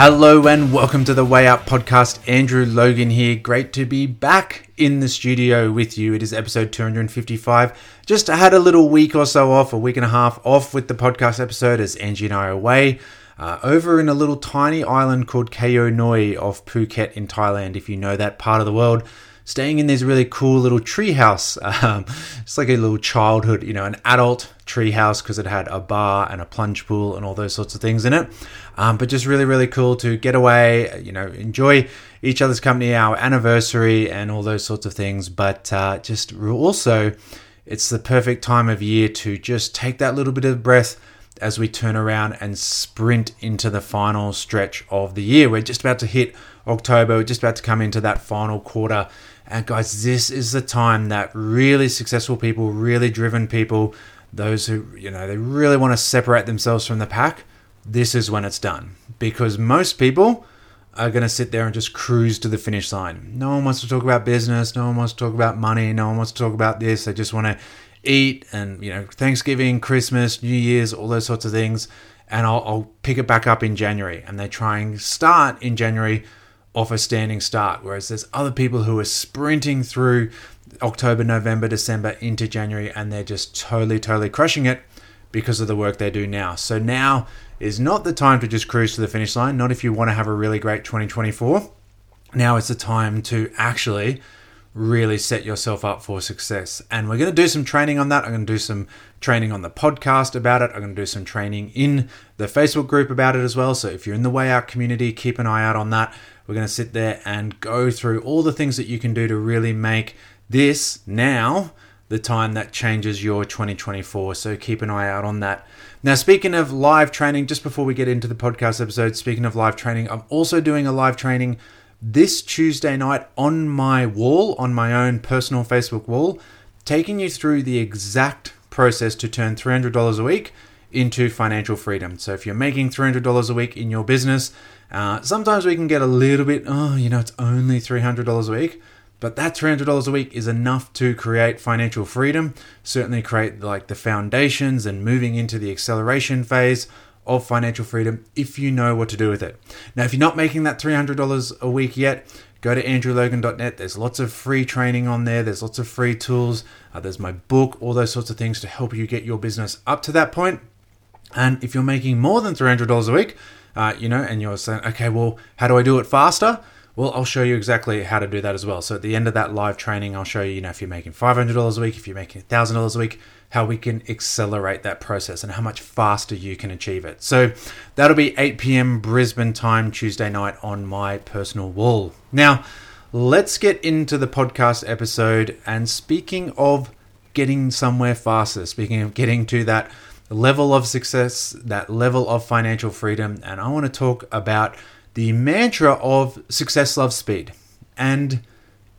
Hello and welcome to the Way Out podcast. Andrew Logan here. Great to be back in the studio with you. It is episode 255. Just had a little week or so off, a week and a half off with the podcast episode as Angie and I are away. Uh, over in a little tiny island called Koh Noi off Phuket in Thailand, if you know that part of the world staying in this really cool little treehouse. Um, it's like a little childhood, you know, an adult treehouse because it had a bar and a plunge pool and all those sorts of things in it. Um, but just really, really cool to get away, you know, enjoy each other's company, our anniversary, and all those sorts of things. But uh, just also, it's the perfect time of year to just take that little bit of breath as we turn around and sprint into the final stretch of the year. We're just about to hit October, we're just about to come into that final quarter and guys, this is the time that really successful people, really driven people, those who, you know, they really want to separate themselves from the pack, this is when it's done. Because most people are going to sit there and just cruise to the finish line. No one wants to talk about business, no one wants to talk about money, no one wants to talk about this. They just want to eat and, you know, Thanksgiving, Christmas, New Year's, all those sorts of things. And I'll, I'll pick it back up in January. And they try and start in January off a standing start, whereas there's other people who are sprinting through October, November, December into January, and they're just totally, totally crushing it because of the work they do now. So now is not the time to just cruise to the finish line, not if you want to have a really great 2024. Now is the time to actually really set yourself up for success. And we're going to do some training on that. I'm going to do some training on the podcast about it. I'm going to do some training in the Facebook group about it as well. So if you're in the Way Out community, keep an eye out on that. We're going to sit there and go through all the things that you can do to really make this now the time that changes your 2024. So keep an eye out on that. Now, speaking of live training, just before we get into the podcast episode, speaking of live training, I'm also doing a live training this Tuesday night on my wall, on my own personal Facebook wall, taking you through the exact process to turn $300 a week into financial freedom. So if you're making $300 a week in your business, uh, sometimes we can get a little bit, oh, you know, it's only $300 a week. But that $300 a week is enough to create financial freedom, certainly create like the foundations and moving into the acceleration phase of financial freedom if you know what to do with it. Now, if you're not making that $300 a week yet, go to andrewlogan.net. There's lots of free training on there, there's lots of free tools, uh, there's my book, all those sorts of things to help you get your business up to that point. And if you're making more than $300 a week, uh, you know, and you're saying, okay, well, how do I do it faster? Well, I'll show you exactly how to do that as well. So at the end of that live training, I'll show you, you know, if you're making $500 a week, if you're making $1,000 a week, how we can accelerate that process and how much faster you can achieve it. So that'll be 8 p.m. Brisbane time, Tuesday night on my personal wall. Now, let's get into the podcast episode. And speaking of getting somewhere faster, speaking of getting to that level of success, that level of financial freedom. And I want to talk about the mantra of success loves speed. And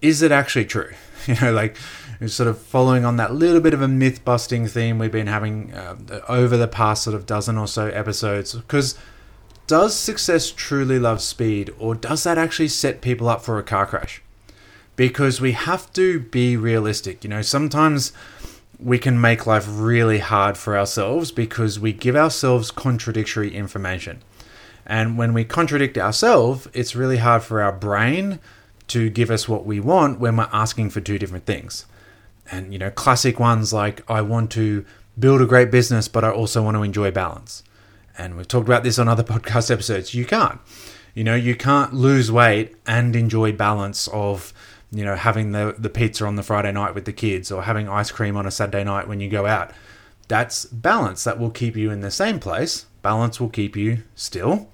is it actually true? You know, like sort of following on that little bit of a myth busting theme we've been having uh, over the past sort of dozen or so episodes. Because does success truly love speed, or does that actually set people up for a car crash? Because we have to be realistic. You know, sometimes we can make life really hard for ourselves because we give ourselves contradictory information. And when we contradict ourselves, it's really hard for our brain to give us what we want when we're asking for two different things. And, you know, classic ones like, I want to build a great business, but I also want to enjoy balance. And we've talked about this on other podcast episodes. You can't. You know, you can't lose weight and enjoy balance of you know, having the, the pizza on the Friday night with the kids or having ice cream on a Saturday night when you go out. That's balance. That will keep you in the same place. Balance will keep you still.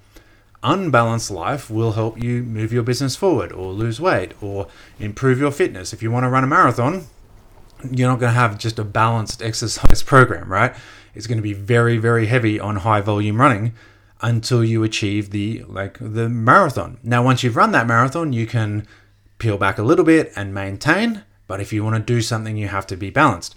Unbalanced life will help you move your business forward or lose weight or improve your fitness. If you want to run a marathon, you're not going to have just a balanced exercise program, right? It's going to be very, very heavy on high volume running until you achieve the like the marathon. Now, once you've run that marathon, you can peel back a little bit and maintain. But if you want to do something, you have to be balanced.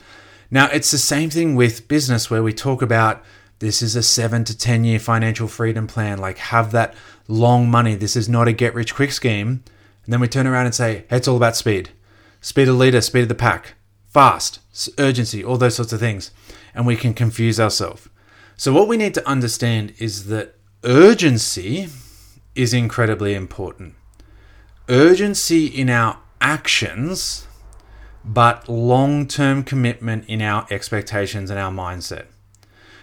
Now, it's the same thing with business where we talk about, This is a seven to 10 year financial freedom plan. Like, have that long money. This is not a get rich quick scheme. And then we turn around and say, hey, it's all about speed speed of leader, speed of the pack, fast, urgency, all those sorts of things. And we can confuse ourselves. So, what we need to understand is that urgency is incredibly important. Urgency in our actions, but long term commitment in our expectations and our mindset.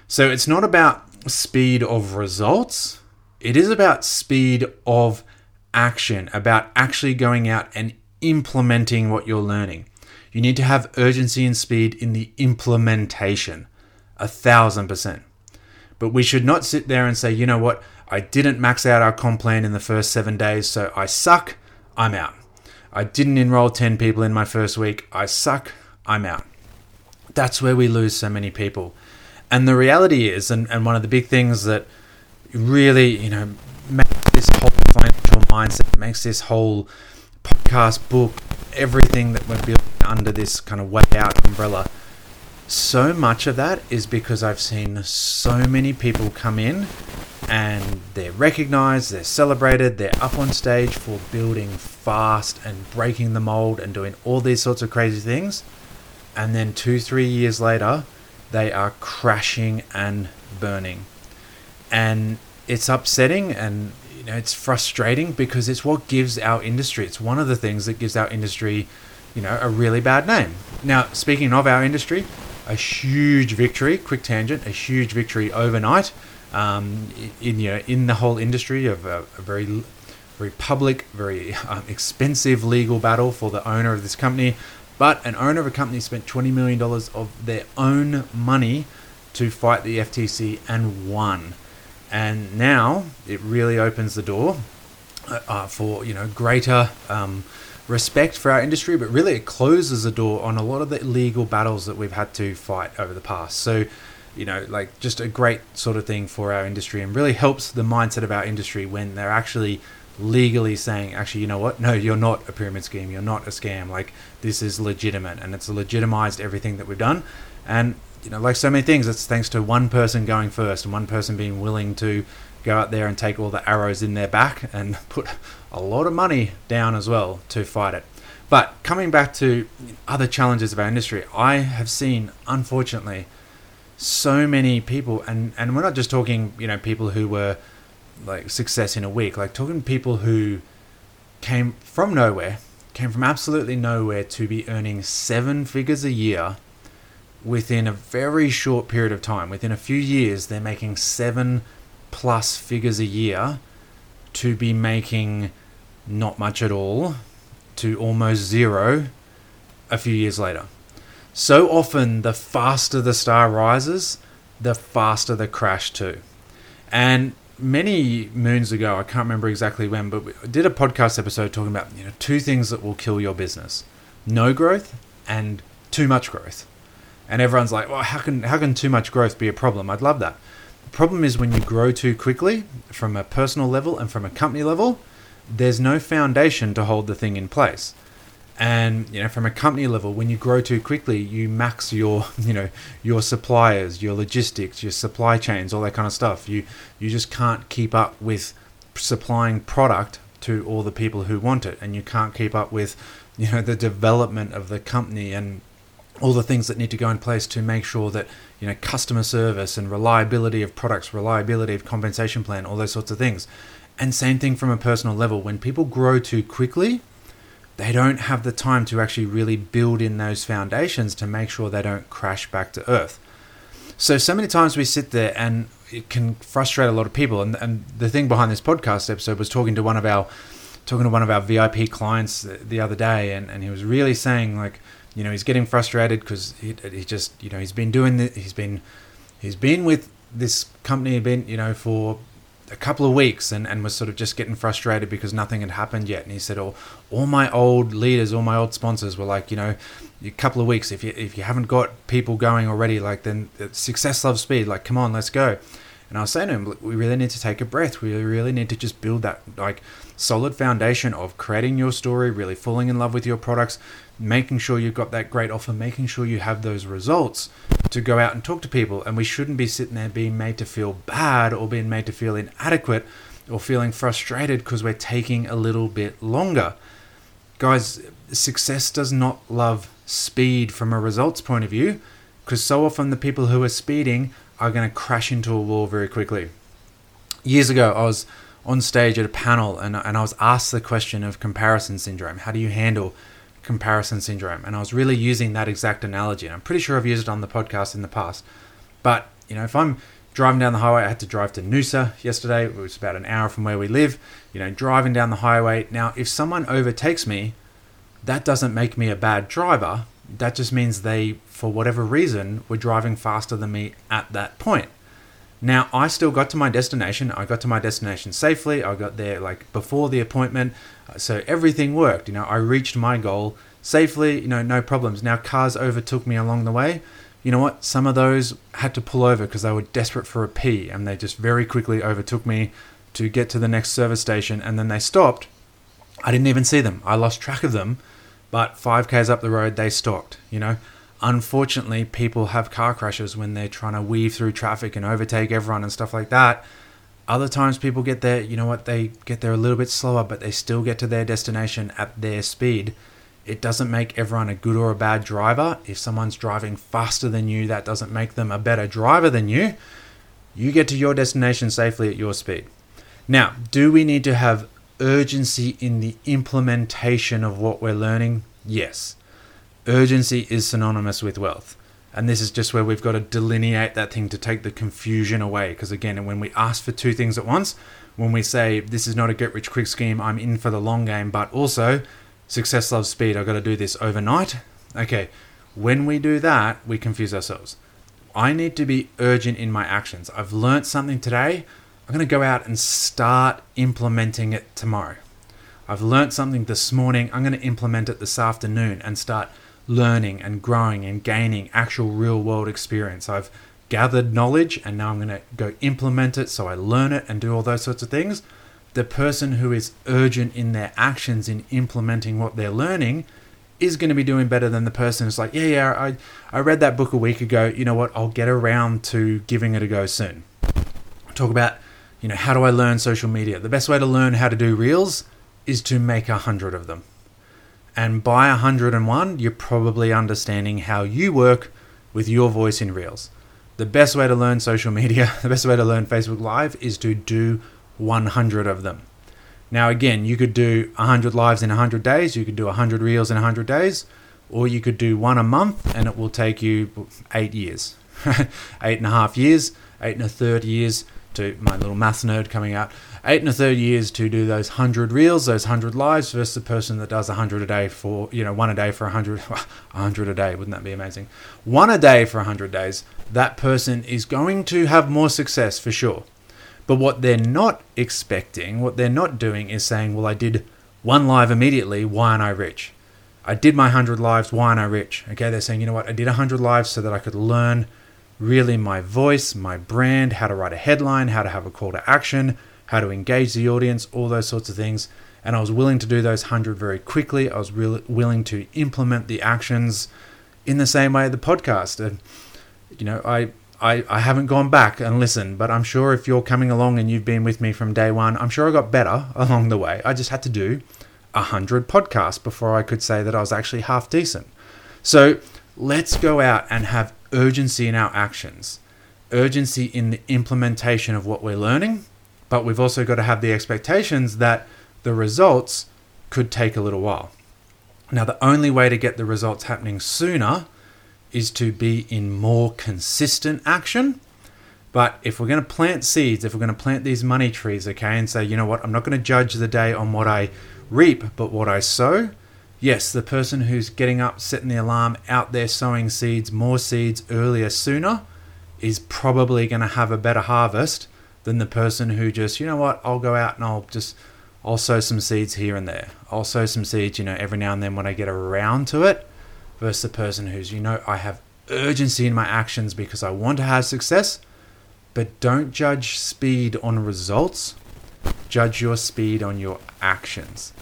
So, it's not about speed of results, it is about speed of action, about actually going out and implementing what you're learning. You need to have urgency and speed in the implementation, a thousand percent. But we should not sit there and say, you know what, I didn't max out our comp plan in the first seven days, so I suck, I'm out. I didn't enroll 10 people in my first week, I suck, I'm out. That's where we lose so many people. And the reality is, and, and one of the big things that really, you know, makes this whole financial mindset, makes this whole podcast, book, everything that we're building under this kind of way out umbrella. So much of that is because I've seen so many people come in and they're recognized, they're celebrated, they're up on stage for building fast and breaking the mold and doing all these sorts of crazy things. And then two, three years later, they are crashing and burning. And it's upsetting and you know, it's frustrating because it's what gives our industry. It's one of the things that gives our industry, you know, a really bad name. Now, speaking of our industry, a huge victory, quick tangent, a huge victory overnight um, in you know in the whole industry of a, a very very public, very um, expensive legal battle for the owner of this company. But an owner of a company spent $20 million of their own money to fight the FTC and won and now it really opens the door uh, uh, for you know greater um, respect for our industry, but really it closes the door on a lot of the legal battles that we've had to fight over the past. So, you know, like just a great sort of thing for our industry and really helps the mindset of our industry when they're actually legally saying, actually, you know what? No, you're not a pyramid scheme. You're not a scam. Like this is legitimate and it's legitimized everything that we've done. And you know, like so many things, it's thanks to one person going first and one person being willing to go out there and take all the arrows in their back and put a lot of money down as well to fight it. But coming back to other challenges of our industry, I have seen, unfortunately, so many people, and, and we're not just talking, you know, people who were like success in a week, like talking people who came from nowhere, came from absolutely nowhere to be earning seven figures a year within a very short period of time, within a few years, they're making seven plus figures a year to be making not much at all to almost zero a few years later. So often, the faster the star rises, the faster the crash too. And many moons ago, I can't remember exactly when, but we did a podcast episode talking about you know two things that will kill your business: no growth and too much growth and everyone's like, well, how can how can too much growth be a problem? I'd love that. Problem is when you grow too quickly from a personal level and from a company level, there's no foundation to hold the thing in place. And you know, from a company level, when you grow too quickly, you max your you know your suppliers, your logistics, your supply chains, all that kind of stuff. You you just can't keep up with supplying product to all the people who want it, and you can't keep up with you know the development of the company and all the things that need to go in place to make sure that you know customer service and reliability of products reliability of compensation plan all those sorts of things. And same thing from a personal level. When people grow too quickly they don't have the time to actually really build in those foundations to make sure they don't crash back to earth. So so many times we sit there and it can frustrate a lot of people. And, and the thing behind this podcast episode was talking to one of our talking to one of our vip clients the other day and, and he was really saying like you know he's getting frustrated because he, he just you know he's been doing he's been he's been with this company been you know for a couple of weeks and, and was sort of just getting frustrated because nothing had happened yet. And he said oh all my old leaders all my old sponsors were like you know a couple of weeks. If you if you haven't got people going already like then uh, success loves speed. Like come on let's go and I was saying to him, we really need to take a breath. We really need to just build that like solid foundation of creating your story, really falling in love with your products, making sure you've got that great offer, making sure you have those results to go out and talk to people. And we shouldn't be sitting there being made to feel bad or being made to feel inadequate or feeling frustrated because we're taking a little bit longer. Guys, success does not love speed from a results point of view because so often the people who are speeding are going to crash into a wall very quickly. Years ago, I was on stage at a panel and, and I was asked the question of comparison syndrome. How do you handle comparison syndrome? And I was really using that exact analogy. And I'm pretty sure I've used it on the podcast in the past. But, you know, if I'm driving down the highway, I had to drive to Noosa yesterday, it was about an hour from where we live, you know, driving down the highway. Now, if someone overtakes me, that doesn't make me a bad driver. That just means they, for whatever reason, were driving faster than me at that point. Now, I still got to my destination. I got to my destination safely. I got there like before the appointment. Uh, so everything worked. You know, I reached my goal safely, you know, no problems. Now, cars overtook me along the way. You know what? Some of those had to pull over because they were desperate for a pee and they just very quickly overtook me to get to the next service station and then they stopped. I didn't even see them. I lost track of them, but 5Ks up the road, they stopped, you know unfortunately, people have car crashes when they're trying to weave through traffic and overtake everyone and stuff like that. Other times, people get there, you know what, they get there a little bit slower, but they still get to their destination at their speed. It doesn't make everyone a good or a bad driver. If someone's driving faster than you, that doesn't make them a better driver than you. You get to your destination safely at your speed. Now, do we need to have urgency in the implementation of what we're learning? Yes urgency is synonymous with wealth. And this is just where we've got to delineate that thing to take the confusion away. Because again, when we ask for two things at once, when we say this is not a get rich quick scheme, I'm in for the long game, but also success loves speed, I've got to do this overnight. Okay, when we do that, we confuse ourselves. I need to be urgent in my actions. I've learnt something today. I'm going to go out and start implementing it tomorrow. I've learnt something this morning. I'm going to implement it this afternoon and start learning and growing and gaining actual real world experience. I've gathered knowledge and now I'm going to go implement it so I learn it and do all those sorts of things. The person who is urgent in their actions in implementing what they're learning is going to be doing better than the person who's like, yeah, yeah, I, I read that book a week ago. You know what? I'll get around to giving it a go soon. Talk about, you know, how do I learn social media? The best way to learn how to do reels is to make a hundred of them. And by 101, you're probably understanding how you work with your voice in Reels. The best way to learn social media, the best way to learn Facebook Live is to do 100 of them. Now, again, you could do 100 lives in 100 days, you could do 100 Reels in 100 days, or you could do one a month and it will take you eight years, eight and a half years, eight and a third years to my little math nerd coming out eight and a third years to do those 100 reels, those 100 lives, versus the person that does a 100 a day for, you know, one a day for a 100, a 100 a day. Wouldn't that be amazing? One a day for a 100 days. That person is going to have more success for sure. But what they're not expecting, what they're not doing is saying, well, I did one live immediately. Why aren't I rich? I did my 100 lives. Why aren't I rich? Okay, they're saying, you know what? I did 100 lives so that I could learn really my voice, my brand, how to write a headline, how to have a call to action, how to engage the audience, all those sorts of things. And I was willing to do those 100 very quickly. I was really willing to implement the actions in the same way the podcast. And, you know, I, I, I haven't gone back and listened, but I'm sure if you're coming along and you've been with me from day one, I'm sure I got better along the way. I just had to do 100 podcasts before I could say that I was actually half decent. So let's go out and have urgency in our actions, urgency in the implementation of what we're learning but we've also got to have the expectations that the results could take a little while. Now, the only way to get the results happening sooner is to be in more consistent action. But if we're going to plant seeds, if we're going to plant these money trees, okay, and say, you know what, I'm not going to judge the day on what I reap, but what I sow, yes, the person who's getting up, setting the alarm, out there sowing seeds, more seeds earlier, sooner, is probably going to have a better harvest than the person who just, you know what, I'll go out and I'll just, I'll sow some seeds here and there. I'll sow some seeds, you know, every now and then when I get around to it, versus the person who's, you know, I have urgency in my actions because I want to have success, but don't judge speed on results. Judge your speed on your actions.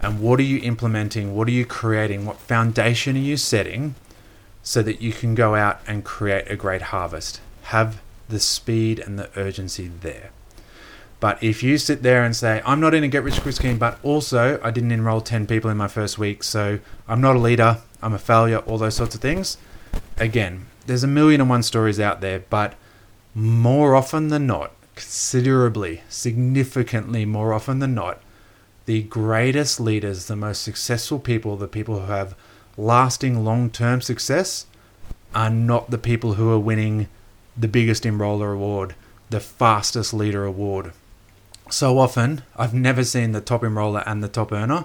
And what are you implementing? What are you creating? What foundation are you setting so that you can go out and create a great harvest? Have the speed and the urgency there. But if you sit there and say, I'm not in a get rich quick scheme, but also I didn't enroll 10 people in my first week, so I'm not a leader, I'm a failure, all those sorts of things, again, there's a million and one stories out there, but more often than not, considerably, significantly more often than not, the greatest leaders, the most successful people, the people who have lasting long term success, are not the people who are winning the biggest enroller award, the fastest leader award, so often I've never seen the top enroller and the top earner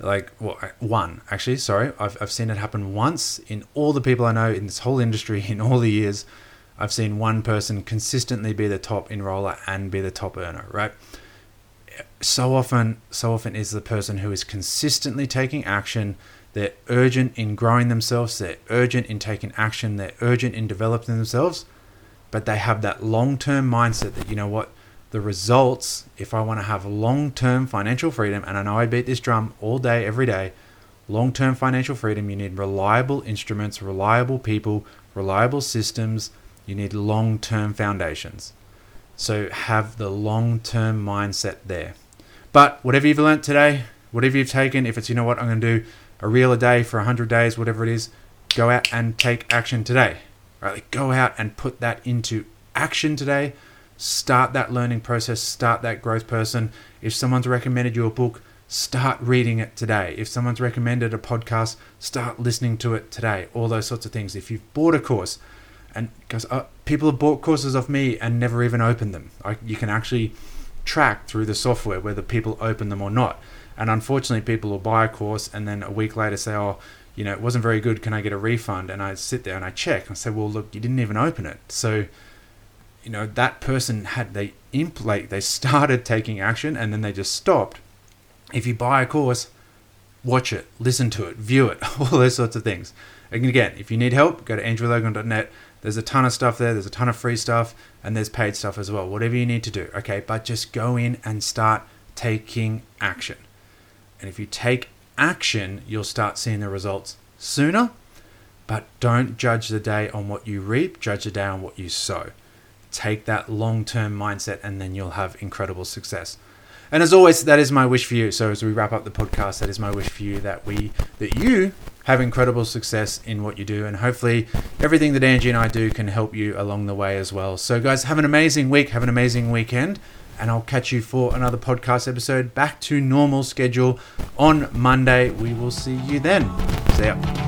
like well, one actually sorry. I've, I've seen it happen once in all the people i know in this whole industry in all the years i've seen one person consistently be the top enroller and be the top earner right? So often so often is the person who is consistently taking action they're urgent in growing themselves they're urgent in taking action they're urgent in developing themselves but they have that long-term mindset that you know what the results, if I want to have long term financial freedom, and I know I beat this drum all day, every day, long term financial freedom, you need reliable instruments, reliable people, reliable systems, you need long term foundations. So have the long term mindset there. But whatever you've learned today, whatever you've taken, if it's, you know what, I'm going to do a reel a day for 100 days, whatever it is, go out and take action today. Right? Like go out and put that into action today start that learning process, start that growth person. If someone's recommended you a book, start reading it today. If someone's recommended a podcast, start listening to it today. All those sorts of things. If you've bought a course, and uh, people have bought courses off me and never even opened them, I, you can actually track through the software whether people open them or not. And unfortunately, people will buy a course and then a week later say, "Oh, you know, it wasn't very good. Can I get a refund?" And I sit there and I check and say, "Well, look, you didn't even open it." So you know that person had they imp like they started taking action and then they just stopped if you buy a course watch it listen to it view it all those sorts of things and again if you need help go to andrewlogan.net there's a ton of stuff there there's a ton of free stuff and there's paid stuff as well. Whatever you need to do okay? But just go in and start taking action. And if you take action you'll start seeing the results sooner. But don't judge the day on what you reap judge the day on what you sow. Take that long term mindset, and then you'll have incredible success. And as always, that is my wish for you. So as we wrap up the podcast, that is my wish for you that we that you have incredible success in what you do, and hopefully everything that Angie and I do can help you along the way as well. So guys, have an amazing week, have an amazing weekend, and I'll catch you for another podcast episode back to normal schedule on Monday. We will see you then. See ya.